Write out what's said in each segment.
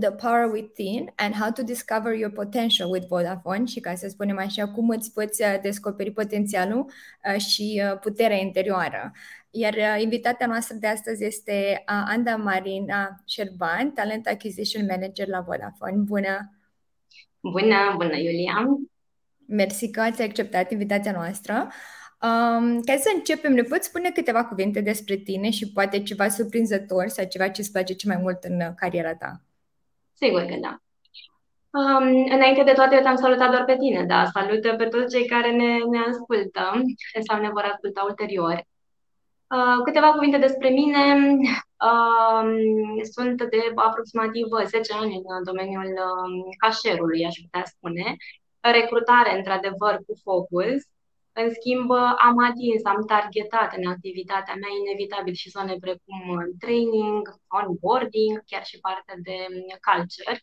the power within and how to discover your potential with Vodafone și ca să spunem așa, cum îți poți uh, descoperi potențialul uh, și uh, puterea interioară. Iar invitata noastră de astăzi este Anda Marina Șerban, Talent Acquisition Manager la Vodafone. Bună! Bună, bună Iulia! Mersi că ați acceptat invitația noastră. Um, ca să începem, ne poți spune câteva cuvinte despre tine și poate ceva surprinzător sau ceva ce îți place cel mai mult în cariera ta? Sigur că da. Um, înainte de toate, eu te-am salutat doar pe tine, da, salută pe toți cei care ne, ne ascultă sau ne vor asculta ulterior. Uh, câteva cuvinte despre mine. Uh, sunt de aproximativ 10 ani în domeniul uh, cașerului, aș putea spune. Recrutare, într-adevăr, cu focus. În schimb, am atins, am targetat în activitatea mea inevitabil și zone precum training, onboarding, chiar și partea de culture.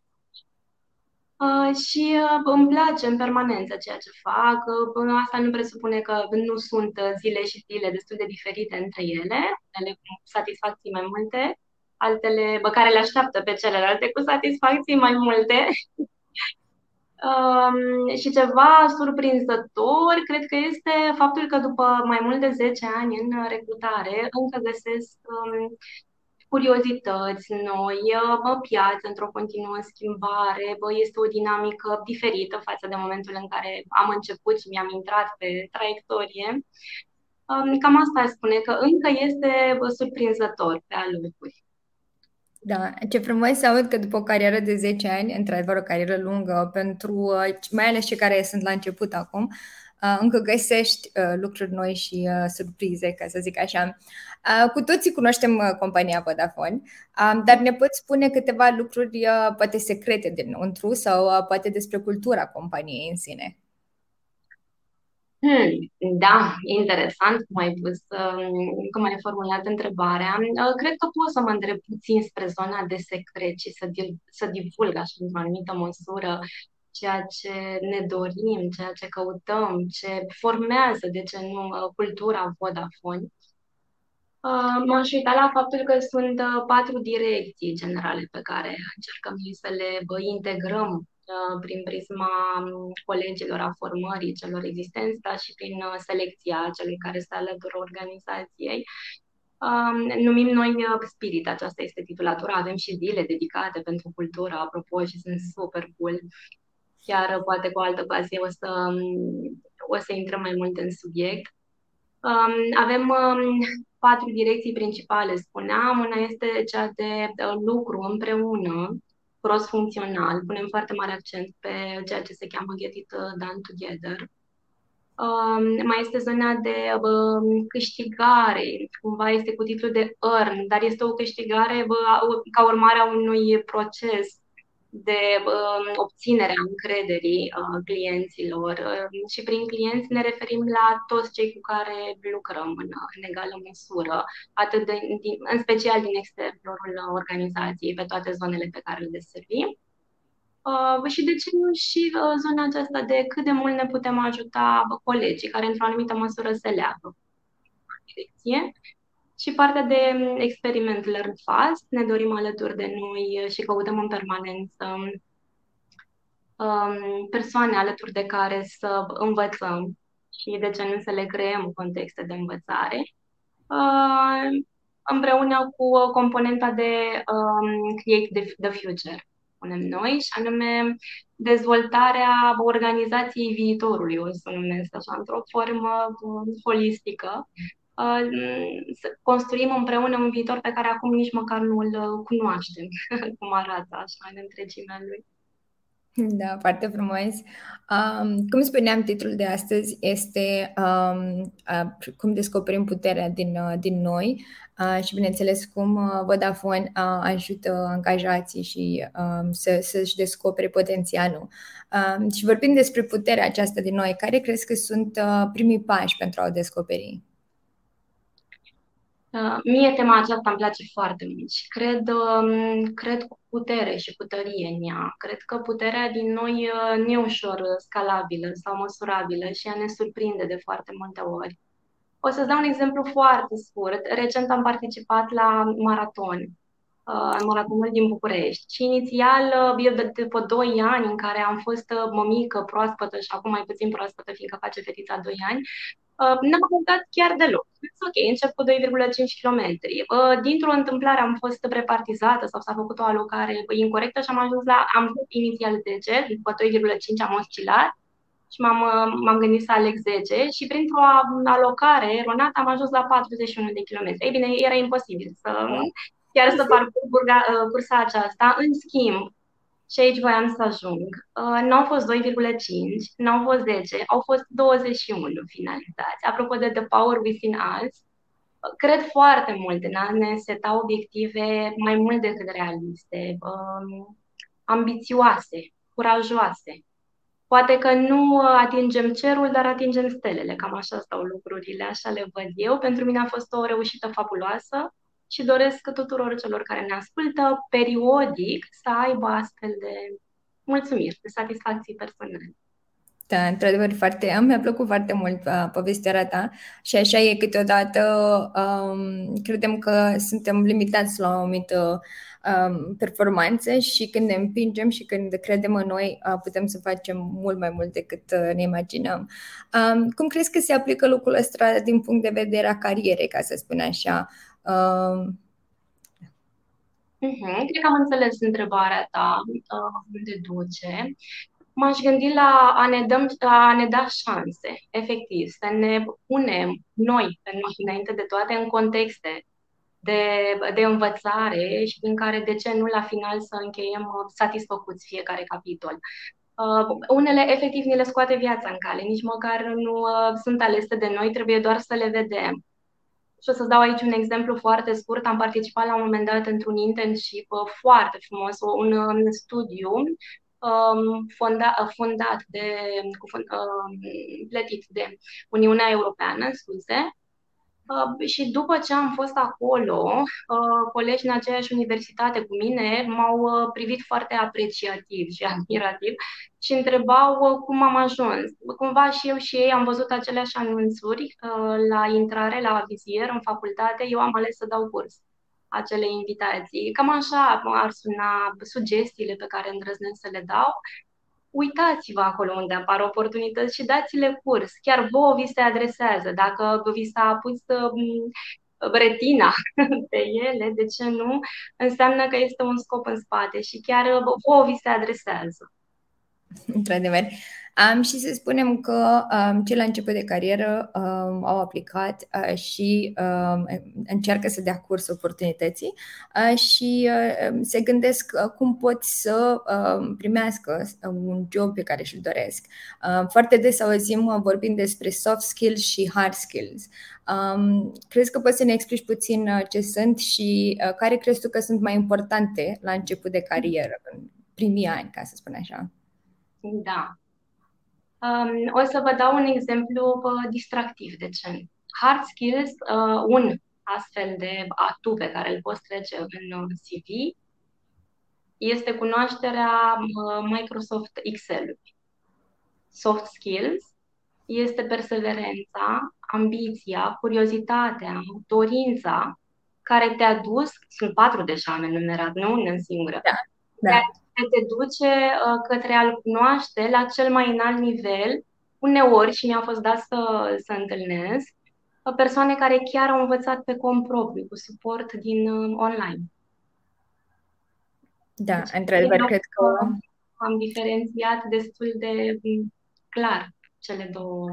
Uh, și uh, îmi place în permanență ceea ce fac. Uh, asta nu presupune că nu sunt zile și zile destul de diferite între ele, ele cu satisfacții mai multe, altele pe care le așteaptă pe celelalte cu satisfacții mai multe. Um, și ceva surprinzător, cred că este faptul că după mai mult de 10 ani în recrutare, încă găsesc um, curiozități noi, bă, piață într-o continuă schimbare, bă, este o dinamică diferită față de momentul în care am început și mi-am intrat pe traiectorie. Um, cam asta spune că încă este bă, surprinzător pe alocuri. Da, ce frumos să aud că după o carieră de 10 ani, într-adevăr o carieră lungă pentru uh, mai ales cei care sunt la început acum, uh, încă găsești uh, lucruri noi și surprize, ca să zic așa. Cu toții cunoaștem compania Vodafone, um, dar ne poți spune câteva lucruri poate secrete dinăuntru sau poate despre cultura companiei în sine? Hmm, da, interesant cum ai pus, um, cum ai formulat întrebarea. Uh, cred că pot să mă îndrept puțin spre zona de secret și să, să divulg așa într-o anumită măsură ceea ce ne dorim, ceea ce căutăm, ce formează, de ce nu, uh, cultura Vodafone. Uh, m-aș uita la faptul că sunt patru direcții generale pe care încercăm să le integrăm Uh, prin prisma um, colegilor, a formării celor existenți, dar și prin uh, selecția celor care se alătură organizației. Um, numim noi uh, Spirit, aceasta este titulatura, avem și zile dedicate pentru cultură, apropo, și sunt super cool. Chiar poate cu o altă ocazie o să, um, o să intrăm mai mult în subiect. Avem patru direcții principale, spuneam. Una este cea de lucru împreună, cross-funcțional, punem foarte mare accent pe ceea ce se cheamă Get It uh, Done Together. Um, mai este zona de um, câștigare, cumva este cu titlul de earn, dar este o câștigare bă, ca urmare a unui proces de uh, obținerea încrederii uh, clienților uh, și prin clienți ne referim la toți cei cu care lucrăm în, în egală măsură, atât de, din, în special din exteriorul organizației, pe toate zonele pe care le deservim. Uh, și de ce nu și uh, zona aceasta de cât de mult ne putem ajuta colegii care într-o anumită măsură se leagă direcție și partea de mm, experiment Learn Fast. Ne dorim alături de noi și căutăm în permanență um, persoane alături de care să învățăm și de ce nu să le creăm contexte de învățare. Uh, împreună cu componenta de um, Create the, the Future, spunem noi, și anume dezvoltarea organizației viitorului, o să numesc așa, într-o formă um, holistică, să construim împreună un viitor pe care acum nici măcar nu îl uh, cunoaștem, cum arată așa în întregimea lui. Da, foarte frumos. Um, cum spuneam, titlul de astăzi este um, uh, Cum descoperim puterea din, uh, din noi uh, și, bineînțeles, cum uh, Vodafone uh, ajută angajații și um, să, să-și descopere potențialul. Um, și vorbind despre puterea aceasta din noi, care crezi că sunt uh, primii pași pentru a o descoperi? Uh, mie tema aceasta îmi place foarte mult și cred, um, cred cu putere și cu tărie în ea. Cred că puterea din noi uh, nu e ușor scalabilă sau măsurabilă și ea ne surprinde de foarte multe ori. O să-ți dau un exemplu foarte scurt. Recent am participat la maraton, uh, maratonul din București. Și inițial, eu de după 2 ani în care am fost mămică, proaspătă și acum mai puțin proaspătă, fiindcă face fetița 2 ani, Uh, n-am apucat chiar deloc. Ok, încep cu 2,5 km. Uh, dintr-o întâmplare am fost repartizată sau s-a făcut o alocare incorrectă și am ajuns la, am fost inițial 10, după 2,5 am oscilat și m-am, uh, m-am gândit să aleg 10 și printr-o alocare eronată am ajuns la 41 de km. Ei bine, era imposibil să chiar să parcurg cursa aceasta. În schimb, și aici voiam să ajung. Uh, nu au fost 2,5, nu au fost 10, au fost 21 finalizați. Apropo de The Power Within Us, uh, cred foarte mult în a ne seta obiective mai mult decât realiste, um, ambițioase, curajoase. Poate că nu atingem cerul, dar atingem stelele. Cam așa stau lucrurile, așa le văd eu. Pentru mine a fost o reușită fabuloasă și doresc tuturor celor care ne ascultă periodic să aibă astfel de mulțumiri, de satisfacții personale. Da, într-adevăr, foarte, mi-a plăcut foarte mult uh, povestea ta și așa e câteodată um, credem că suntem limitați la o anumită um, performanță și când ne împingem și când credem în noi uh, putem să facem mult mai mult decât uh, ne imaginăm. Um, cum crezi că se aplică lucrul ăsta din punct de vedere a carierei, ca să spun așa? Uh, uh-huh. Cred că am înțeles întrebarea ta, uh, unde duce. M-aș gândi la a ne, dăm, a ne da șanse, efectiv, să ne punem noi, pe noi, înainte de toate, în contexte de, de învățare și din care, de ce nu, la final să încheiem satisfăcuți fiecare capitol. Uh, unele, efectiv, ni le scoate viața în cale, nici măcar nu uh, sunt alese de noi, trebuie doar să le vedem. Și o să-ți dau aici un exemplu foarte scurt. Am participat la un moment dat într-un internship uh, foarte frumos, un, un studiu um, fonda, uh, fondat de, cu, um, plătit de Uniunea Europeană, scuze, Uh, și după ce am fost acolo, uh, colegi în aceeași universitate cu mine m-au uh, privit foarte apreciativ și admirativ și întrebau uh, cum am ajuns. Cumva și eu și ei am văzut aceleași anunțuri uh, la intrare la vizier în facultate, eu am ales să dau curs acele invitații. Cam așa ar suna sugestiile pe care îndrăznesc să le dau uitați-vă acolo unde apar oportunități și dați-le curs. Chiar vouă vi se adresează. Dacă vi s-a pus um, retina pe ele, de ce nu? Înseamnă că este un scop în spate și chiar vouă vi se adresează. Într-adevăr. Um, și să spunem că um, cei la început de carieră um, au aplicat uh, și um, încearcă să dea curs oportunității uh, și uh, se gândesc uh, cum pot să uh, primească un job pe care și-l doresc. Uh, foarte des auzim uh, vorbind despre soft skills și hard skills. Um, crezi că poți să ne explici puțin uh, ce sunt și uh, care crezi tu că sunt mai importante la început de carieră, în primii ani, ca să spun așa? Da. Um, o să vă dau un exemplu uh, distractiv de ce. Hard skills, uh, un astfel de atu pe care îl poți trece în uh, CV, este cunoașterea uh, Microsoft Excel-ului. Soft skills este perseverența, ambiția, curiozitatea, dorința care te-a dus, sunt patru deja am enumerat, nu în singură, da, da te duce uh, către a-l cunoaște la cel mai înalt nivel, uneori, și mi-a fost dat să, să întâlnesc, uh, persoane care chiar au învățat pe cont propriu, cu suport din uh, online. Da, deci, într-adevăr, cred că... Am diferențiat destul de mm, clar cele două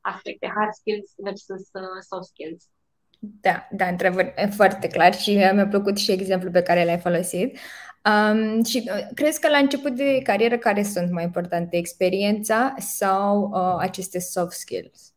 aspecte, hard skills versus soft skills. Da, da, într-adevăr, e foarte clar și mi-a plăcut și exemplul pe care l-ai folosit. Um, și uh, crezi că la început de carieră care sunt mai importante, experiența sau uh, aceste soft skills?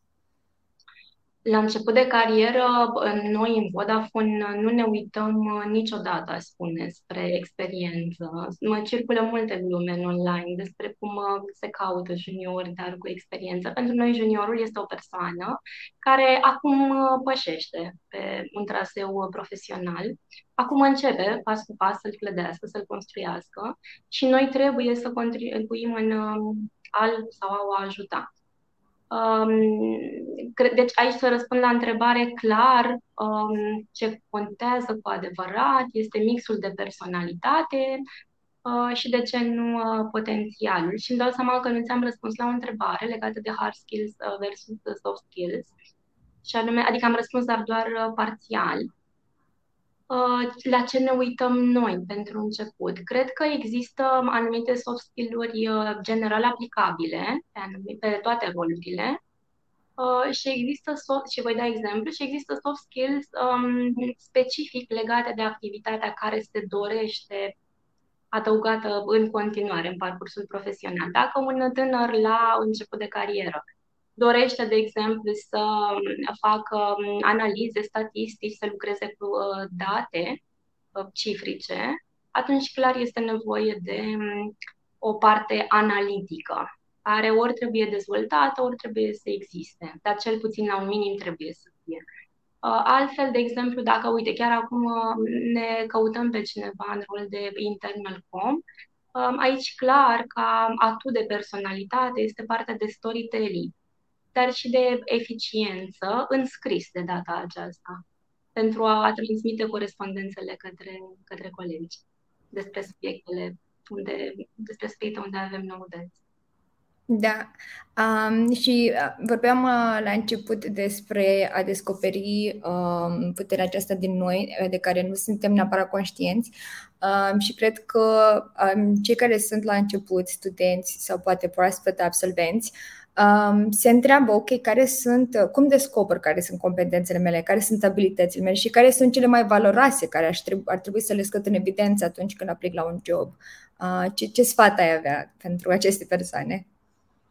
La început de carieră, noi în Vodafone nu ne uităm uh, niciodată, aș spune, spre experiență. Mă circulă multe glume în online despre cum uh, se caută juniori, dar cu experiență. Pentru noi juniorul este o persoană care acum uh, pășește pe un traseu profesional, acum începe pas cu pas să-l clădească, să-l construiască și noi trebuie să contribuim în al sau a o ajuta. Um, deci aici să răspund la întrebare clar um, ce contează cu adevărat este mixul de personalitate uh, și de ce nu uh, potențialul. Și îmi dau seama că nu ți-am răspuns la o întrebare legată de hard skills uh, versus soft skills. Și anume, adică am răspuns dar doar uh, parțial. Uh, la ce ne uităm noi pentru început? Cred că există anumite soft skill-uri uh, general aplicabile pe, anumite, pe toate rolurile uh, și există soft, și voi da exemplu, și există soft skills um, specific legate de activitatea care se dorește adăugată în continuare în parcursul profesional. Dacă un tânăr la început de carieră dorește, de exemplu, să facă um, analize statistici, să lucreze cu uh, date uh, cifrice, atunci clar este nevoie de um, o parte analitică, care ori trebuie dezvoltată, ori trebuie să existe, dar cel puțin la un minim trebuie să fie. Uh, altfel, de exemplu, dacă, uite, chiar acum ne căutăm pe cineva în rol de internal com, um, aici clar, ca atât de personalitate, este partea de storytelling dar și de eficiență în scris de data aceasta, pentru a transmite corespondențele către, către colegi despre subiectele unde, despre subiecte unde avem noutăți. Da, um, și uh, vorbeam uh, la început despre a descoperi um, puterea aceasta din noi, uh, de care nu suntem neapărat conștienți um, și cred că um, cei care sunt la început, studenți sau poate proaspăt absolvenți, um, se întreabă, ok, care sunt, cum descoper care sunt competențele mele, care sunt abilitățile mele și care sunt cele mai valoroase care aș trebui, ar trebui să le scot în evidență atunci când aplic la un job. Uh, ce, ce sfat ai avea pentru aceste persoane?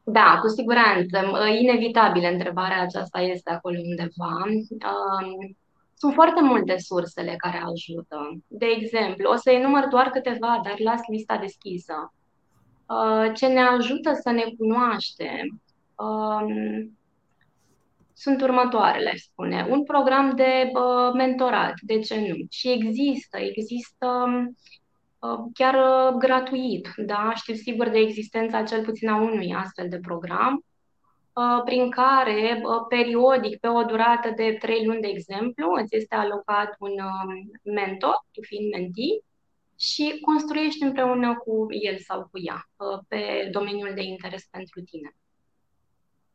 Da, cu siguranță. Inevitabil întrebarea aceasta este acolo undeva. Um, sunt foarte multe sursele care ajută. De exemplu, o să enumăr doar câteva, dar las lista deschisă. Uh, ce ne ajută să ne cunoaștem um, sunt următoarele, spune. Un program de uh, mentorat, de ce nu? Și există, există uh, chiar uh, gratuit, da? Știu sigur de existența cel puțin a unui astfel de program, uh, prin care uh, periodic, pe o durată de trei luni, de exemplu, îți este alocat un uh, mentor, tu fiind mentee, și construiești împreună cu el sau cu ea uh, pe domeniul de interes pentru tine.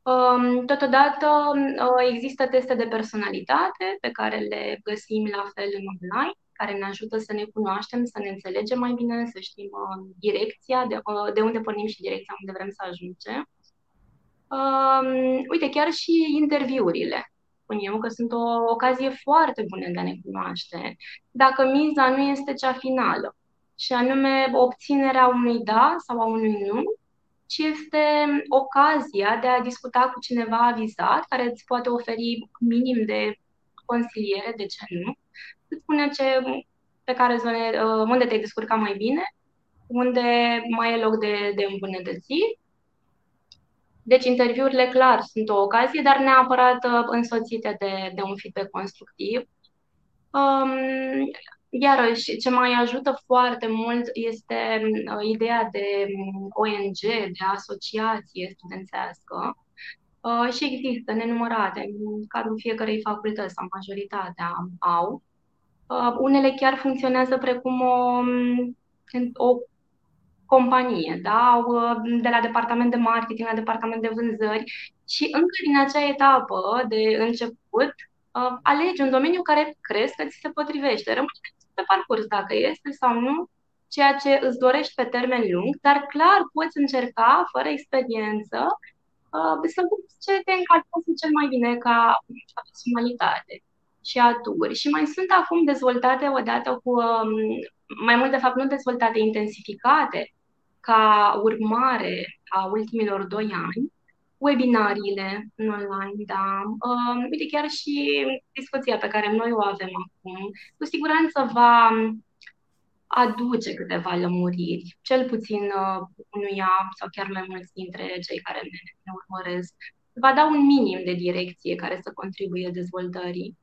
Um, totodată uh, există teste de personalitate pe care le găsim la fel în online, care ne ajută să ne cunoaștem, să ne înțelegem mai bine, să știm uh, direcția, de, uh, de unde pornim și direcția unde vrem să ajungem. Um, uite, chiar și interviurile. Spun eu că sunt o ocazie foarte bună de a ne cunoaște. Dacă miza nu este cea finală, și anume obținerea unui da sau a unui nu, ci este ocazia de a discuta cu cineva avizat, care îți poate oferi minim de consiliere, de ce nu, îți spune ce, pe care zone, uh, unde te-ai descurcat mai bine, unde mai e loc de, de îmbunătățiri. Deci interviurile, clar, sunt o ocazie, dar neapărat uh, însoțite de, de un feedback constructiv. Um, Iarăși, ce mai ajută foarte mult este uh, ideea de um, ONG, de asociație studențească. Uh, și există nenumărate, în cadrul fiecărei facultăți sau majoritatea au. Uh, unele chiar funcționează precum o, um, o companie, da? Au de la departament de marketing la departament de vânzări și încă din acea etapă de început alegi un domeniu care crezi că ți se potrivește. Rămâne pe parcurs dacă este sau nu ceea ce îți dorești pe termen lung, dar clar poți încerca, fără experiență, uh, să vezi ce te încalzează cel mai bine ca, ca personalitate și aturi. Și mai sunt acum dezvoltate odată cu um, mai mult de fapt nu dezvoltate, intensificate ca urmare a ultimilor doi ani, webinariile în online, da. Uh, uite, chiar și discuția pe care noi o avem acum, cu siguranță va aduce câteva lămuriri, cel puțin uh, unuia sau chiar mai mulți dintre cei care ne, ne urmăresc. Va da un minim de direcție care să contribuie dezvoltării.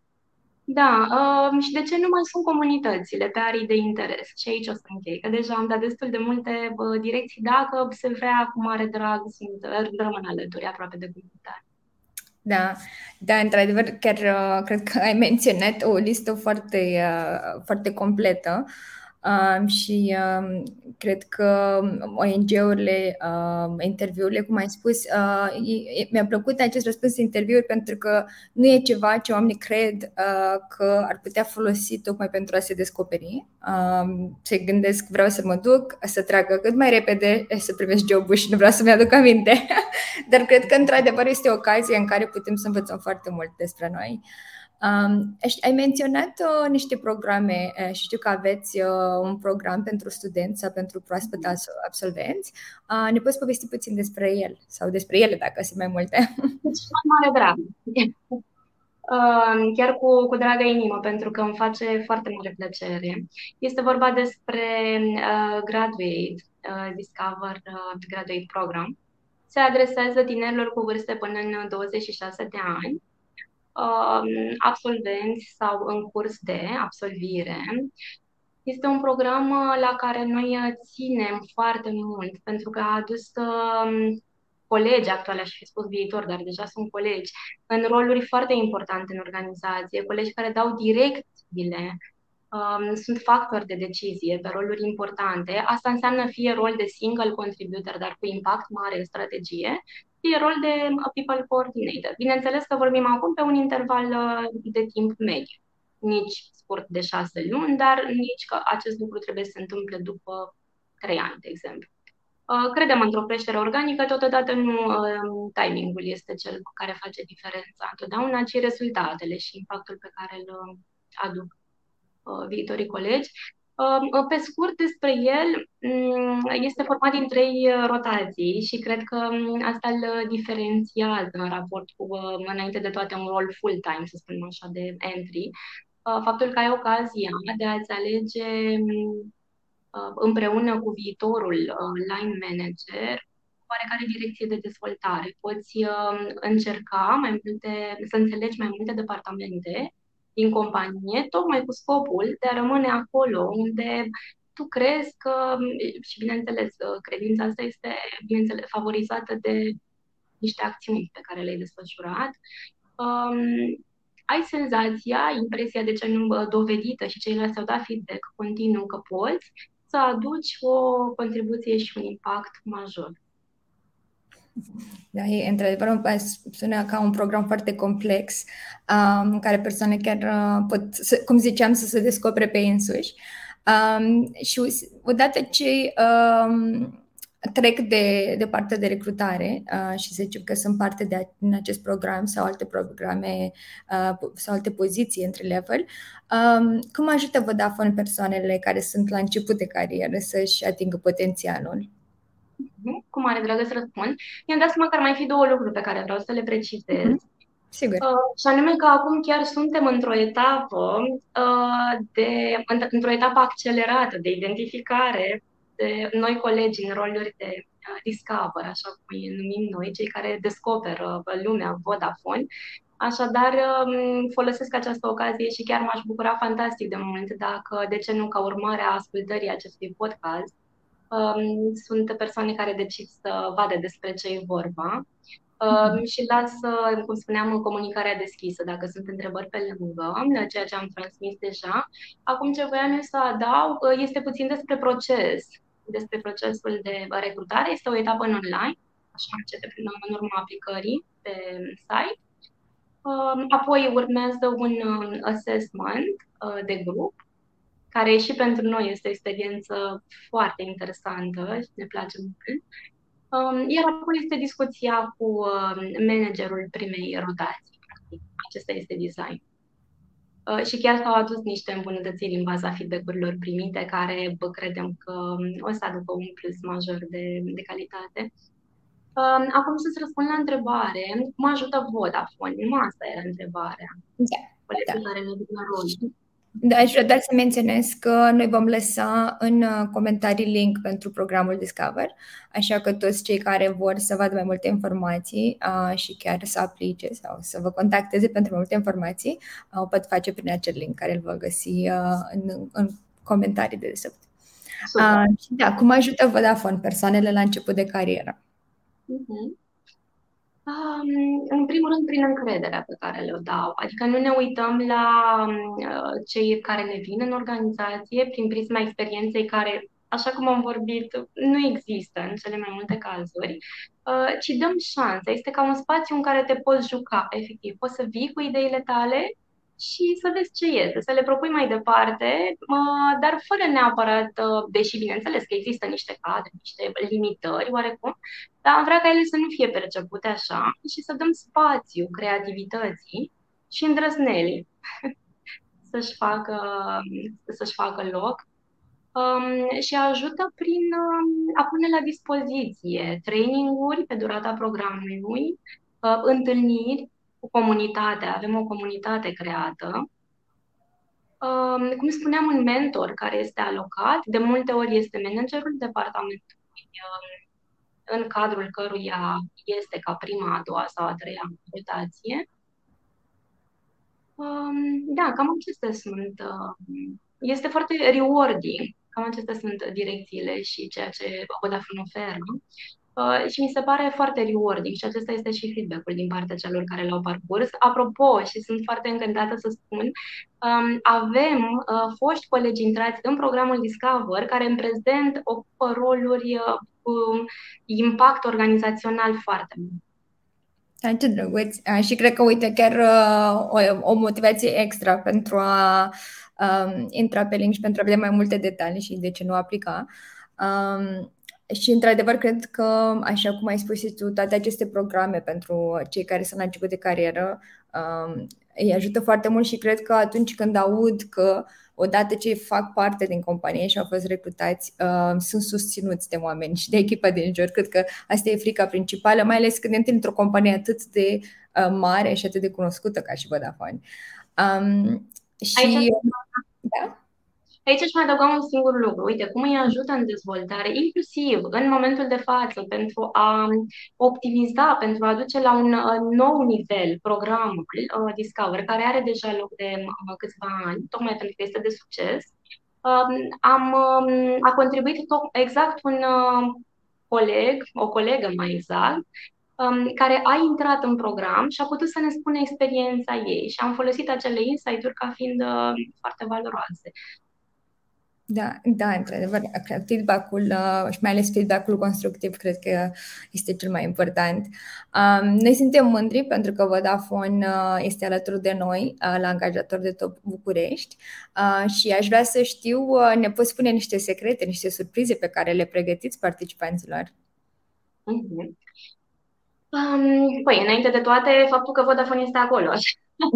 Da, uh, și de ce nu mai sunt comunitățile pe arii de interes? Și aici o să închei, că deja am dat destul de multe uh, direcții. Dacă se vrea cu mare drag, sunt, rămân alături aproape de comunitate. Da, da, într-adevăr, chiar uh, cred că ai menționat o listă foarte, uh, foarte completă. Uh, Um, și um, cred că ONG-urile, uh, interviurile, cum ai spus, uh, mi-a plăcut acest răspuns interviuri pentru că nu e ceva ce oamenii cred uh, că ar putea folosi tocmai pentru a se descoperi. Uh, se gândesc, vreau să mă duc, să tragă cât mai repede, să primesc jobul și nu vreau să-mi aduc aminte. Dar cred că, într-adevăr, este o ocazie în care putem să învățăm foarte mult despre noi. Uh, Um, ai menționat uh, niște programe uh, și știu că aveți uh, un program pentru studenți sau pentru proaspăt absolvenți. Uh, ne poți povesti puțin despre el sau despre ele, dacă sunt mai multe? Deci, mare drag. Uh, chiar cu, cu dragă inimă, pentru că îmi face foarte mare plăcere. Este vorba despre uh, Graduate, uh, Discover uh, Graduate Program. Se adresează tinerilor cu vârste până în 26 de ani Um, absolvenți sau în curs de absolvire. Este un program uh, la care noi uh, ținem foarte mult, pentru că a adus um, colegi actuale, aș fi spus viitor, dar deja sunt colegi, în roluri foarte importante în organizație, colegi care dau direcțiile, um, sunt factori de decizie pe roluri importante. Asta înseamnă fie rol de single contributor, dar cu impact mare în strategie, fie rol de uh, people coordinator. Bineînțeles că vorbim acum pe un interval uh, de timp mediu, nici scurt de șase luni, dar nici că acest lucru trebuie să se întâmple după trei ani, de exemplu. Uh, credem într-o creștere organică, totodată nu timingul este cel care face diferența întotdeauna, ci rezultatele și impactul pe care îl aduc viitorii colegi. Pe scurt, despre el, mm, este format din trei uh, rotații și cred că mm, asta îl diferențiază în raport cu, uh, înainte de toate, un rol full-time, să spunem așa, de entry. Uh, faptul că ai ocazia de a-ți alege mm, împreună cu viitorul line manager oarecare direcție de dezvoltare. Poți încerca mai multe, să înțelegi mai multe departamente din companie, tocmai cu scopul de a rămâne acolo unde tu crezi că, și bineînțeles, credința asta este, bineînțeles, favorizată de niște acțiuni pe care le-ai desfășurat, um, ai senzația, impresia de ce nu dovedită și ceilalți au dat feedback continuu că poți să aduci o contribuție și un impact major. Da, e într-adevăr sună ca un program foarte complex um, în care persoane chiar uh, pot, să, cum ziceam, să se descopere pe ei însuși. Um, și odată ce um, trec de, de partea de recrutare uh, și să zicem că sunt parte de în acest program sau alte programe uh, sau alte poziții între level, um, cum ajută Vodafone persoanele care sunt la început de carieră să-și atingă potențialul? Cu mare dragă să răspund. Mi-am dat seama că ar mai fi două lucruri pe care vreau să le precizez. Mm-hmm. Sigur. Uh, și anume că acum chiar suntem într-o etapă uh, de, într-o etapă accelerată de identificare de noi colegi în roluri de uh, discover, așa cum îi numim noi, cei care descoperă lumea Vodafone. Așadar, um, folosesc această ocazie și chiar m-aș bucura fantastic de mult dacă, de ce nu, ca urmare a ascultării acestui podcast, Um, sunt persoane care decid să vadă despre ce e vorba um, și las, cum spuneam, comunicarea deschisă, dacă sunt întrebări pe lângă, ceea ce am transmis deja. Acum ce voiam eu să adaug este puțin despre proces, despre procesul de recrutare. Este o etapă în online, așa începe prin în urma aplicării pe site. Um, apoi urmează un um, assessment uh, de grup care și pentru noi este o experiență foarte interesantă și ne place mult. Um, iar apoi este discuția cu um, managerul primei rotații. Acesta este design. Uh, și chiar s-au adus niște îmbunătățiri în baza feedback-urilor primite, care bă, credem că um, o să aducă un plus major de, de calitate. Um, acum să-ți răspund la întrebare, cum ajută Vodafone? Nu asta era întrebarea. Da. da. Da, aș vrea doar să menționez că noi vom lăsa în uh, comentarii link pentru programul Discover, așa că toți cei care vor să vadă mai multe informații uh, și chiar să aplice sau să vă contacteze pentru mai multe informații, uh, o pot face prin acel link care îl vă găsi uh, în, în comentarii de desubt. Uh, și da, cum ajută Vodafone persoanele la început de carieră? Uh-huh. Um, în primul rând, prin încrederea pe care le-o dau. Adică nu ne uităm la uh, cei care ne vin în organizație prin prisma experienței care, așa cum am vorbit, nu există în cele mai multe cazuri, uh, ci dăm șanse. Este ca un spațiu în care te poți juca, efectiv. Poți să vii cu ideile tale și să vezi ce iese, să le propui mai departe, dar fără neapărat, uh, deși bineînțeles că există niște cadre, niște limitări oarecum, dar am vrea ca ele să nu fie percepute așa și să dăm spațiu creativității și îndrăznelii să-și facă, să-și facă loc um, și ajută prin um, a pune la dispoziție traininguri pe durata programului, uh, întâlniri cu comunitatea, avem o comunitate creată. Um, cum spuneam, un mentor care este alocat, de multe ori este managerul departamentului, um, în cadrul căruia este ca prima, a doua sau a treia rotație. Um, da, cam acestea sunt. Este foarte rewarding. Cam acestea sunt direcțiile și ceea ce Vodafone oferă. Uh, și mi se pare foarte rewarding și acesta este și feedback-ul din partea celor care l-au parcurs. Apropo, și sunt foarte încântată să spun, um, avem uh, foști colegi intrați în programul Discover care în prezent ocupă roluri uh, cu impact organizațional foarte mult. Da, ce drăguț! Și cred că, uite, chiar uh, o, o motivație extra pentru a um, intra pe link și pentru a vedea mai multe detalii și de ce nu aplica. Um, și, într-adevăr, cred că, așa cum ai spus și tu, toate aceste programe pentru cei care sunt la început de carieră um, îi ajută foarte mult și cred că atunci când aud că odată ce fac parte din companie și au fost recrutați, uh, sunt susținuți de oameni și de echipa din jur. Cred că asta e frica principală, mai ales când întâlni într-o companie atât de uh, mare și atât de cunoscută ca și Vodafone. Um, și... Aici... Da? Aici aș mai adăuga un singur lucru. Uite, cum îi ajută în dezvoltare, inclusiv în momentul de față, pentru a optimiza, pentru a duce la un uh, nou nivel programul uh, Discover, care are deja loc de uh, câțiva ani, tocmai pentru că este de succes. Um, am, um, a contribuit tot, exact un coleg, o colegă mai exact, um, care a intrat în program și a putut să ne spună experiența ei și am folosit acele insight-uri ca fiind uh, foarte valoroase. Da, da, într-adevăr, feedback-ul uh, și mai ales feedback-ul constructiv cred că este cel mai important. Um, noi suntem mândri pentru că Vodafone uh, este alături de noi uh, la angajator de top București uh, și aș vrea să știu, uh, ne poți spune niște secrete, niște surprize pe care le pregătiți participanților? Mm-hmm. Um, păi, înainte de toate, faptul că Vodafone este acolo.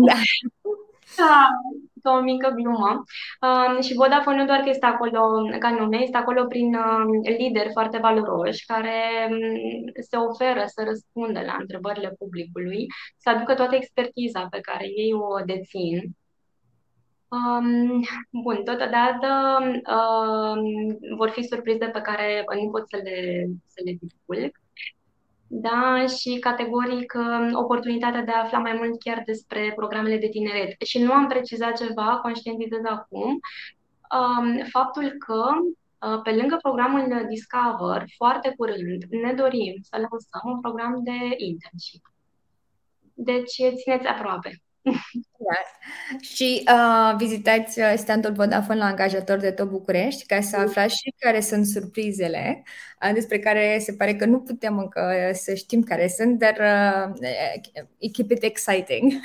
Da. da, ca o mică glumă. Uh, și Vodafone nu doar că este acolo ca nume, este acolo prin uh, lideri foarte valoroși care um, se oferă să răspundă la întrebările publicului, să aducă toată expertiza pe care ei o dețin. Um, bun, totodată um, vor fi surprize pe care nu pot să le, să le divulg. Da, și categoric um, oportunitatea de a afla mai mult chiar despre programele de tineret. Și nu am precizat ceva, conștientizez acum, um, faptul că uh, pe lângă programul Discover, foarte curând ne dorim să lansăm un program de internship. Deci țineți aproape. Da. Și uh, vizitați uh, standul Vodafone la angajator de tot București ca să aflați și care sunt surprizele uh, despre care se pare că nu putem încă să știm care sunt, dar uh, keep it exciting.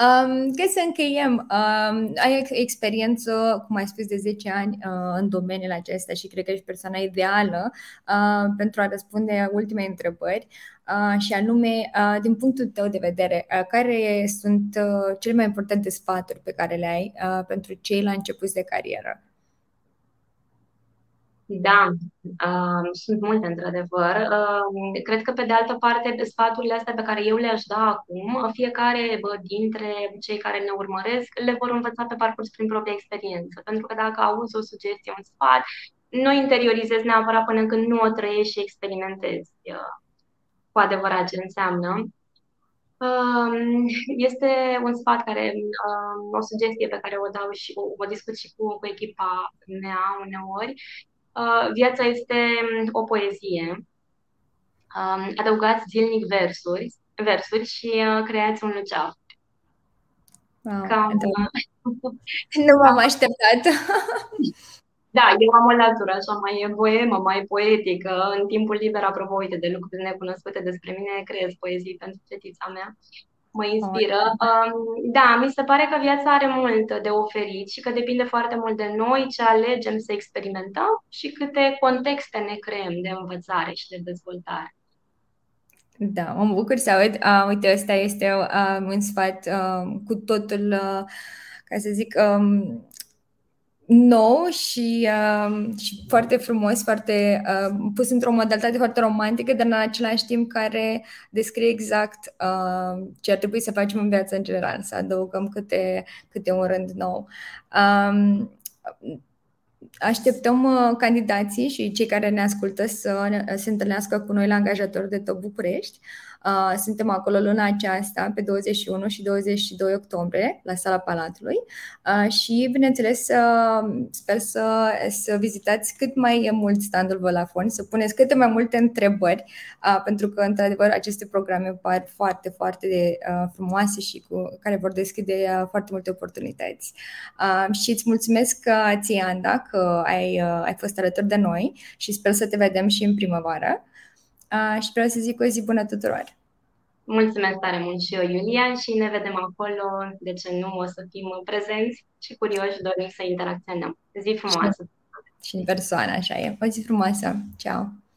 Um, că să încheiem, um, ai experiență, cum ai spus, de 10 ani uh, în domeniul acesta și cred că ești persoana ideală uh, pentru a răspunde ultimele întrebări uh, și anume, uh, din punctul tău de vedere, uh, care sunt uh, cele mai importante sfaturi pe care le ai uh, pentru cei la început de carieră? Da, uh, sunt multe, într-adevăr. Uh, cred că, pe de altă parte, sfaturile astea pe care eu le-aș da acum, fiecare bă, dintre cei care ne urmăresc le vor învăța pe parcurs prin propria experiență. Pentru că dacă auzi o sugestie, un sfat, nu interiorizezi neapărat până când nu o trăiești și experimentezi uh, cu adevărat ce înseamnă. Uh, este un sfat care, uh, o sugestie pe care o dau și o, o discut și cu, cu echipa mea uneori, Uh, viața este um, o poezie. Um, adăugați zilnic versuri, versuri și uh, creați un luceaf. Wow, Cam, nu m-am așteptat. Da, eu am o latură așa mai poemă, mai poetică. În timpul liber, apropo, uite, de lucruri necunoscute despre mine, creez poezii pentru fetița mea mă inspiră. Da, mi se pare că viața are mult de oferit și că depinde foarte mult de noi ce alegem să experimentăm și câte contexte ne creăm de învățare și de dezvoltare. Da, mă bucur să aud. Uh, uite, ăsta este uh, un sfat uh, cu totul, uh, ca să zic, um, nou și, uh, și foarte frumos, foarte uh, pus într-o modalitate foarte romantică, dar în același timp care descrie exact uh, ce ar trebui să facem în viață în general, să adăugăm câte, câte un rând nou. Um, Așteptăm uh, candidații și cei care ne ascultă să se întâlnească cu noi la angajator de Top București. Uh, suntem acolo luna aceasta, pe 21 și 22 octombrie, la sala Palatului uh, și, bineînțeles, sper să, să vizitați cât mai mult standul Vodafone, să puneți câte mai multe întrebări, pentru că, într-adevăr, aceste programe par foarte, foarte frumoase și cu care vor deschide foarte multe oportunități. Și îți mulțumesc, ție, Anda, că ai, ai fost alături de noi și sper să te vedem și în primăvară. Uh, și vreau să zic o zi bună tuturor! Mulțumesc tare mult și eu, Iulia, și ne vedem acolo. De ce nu? O să fim prezenți și curioși, dorim să interacționăm. Zi frumoasă! Și în persoană, așa e. O zi frumoasă! Ciao! Da.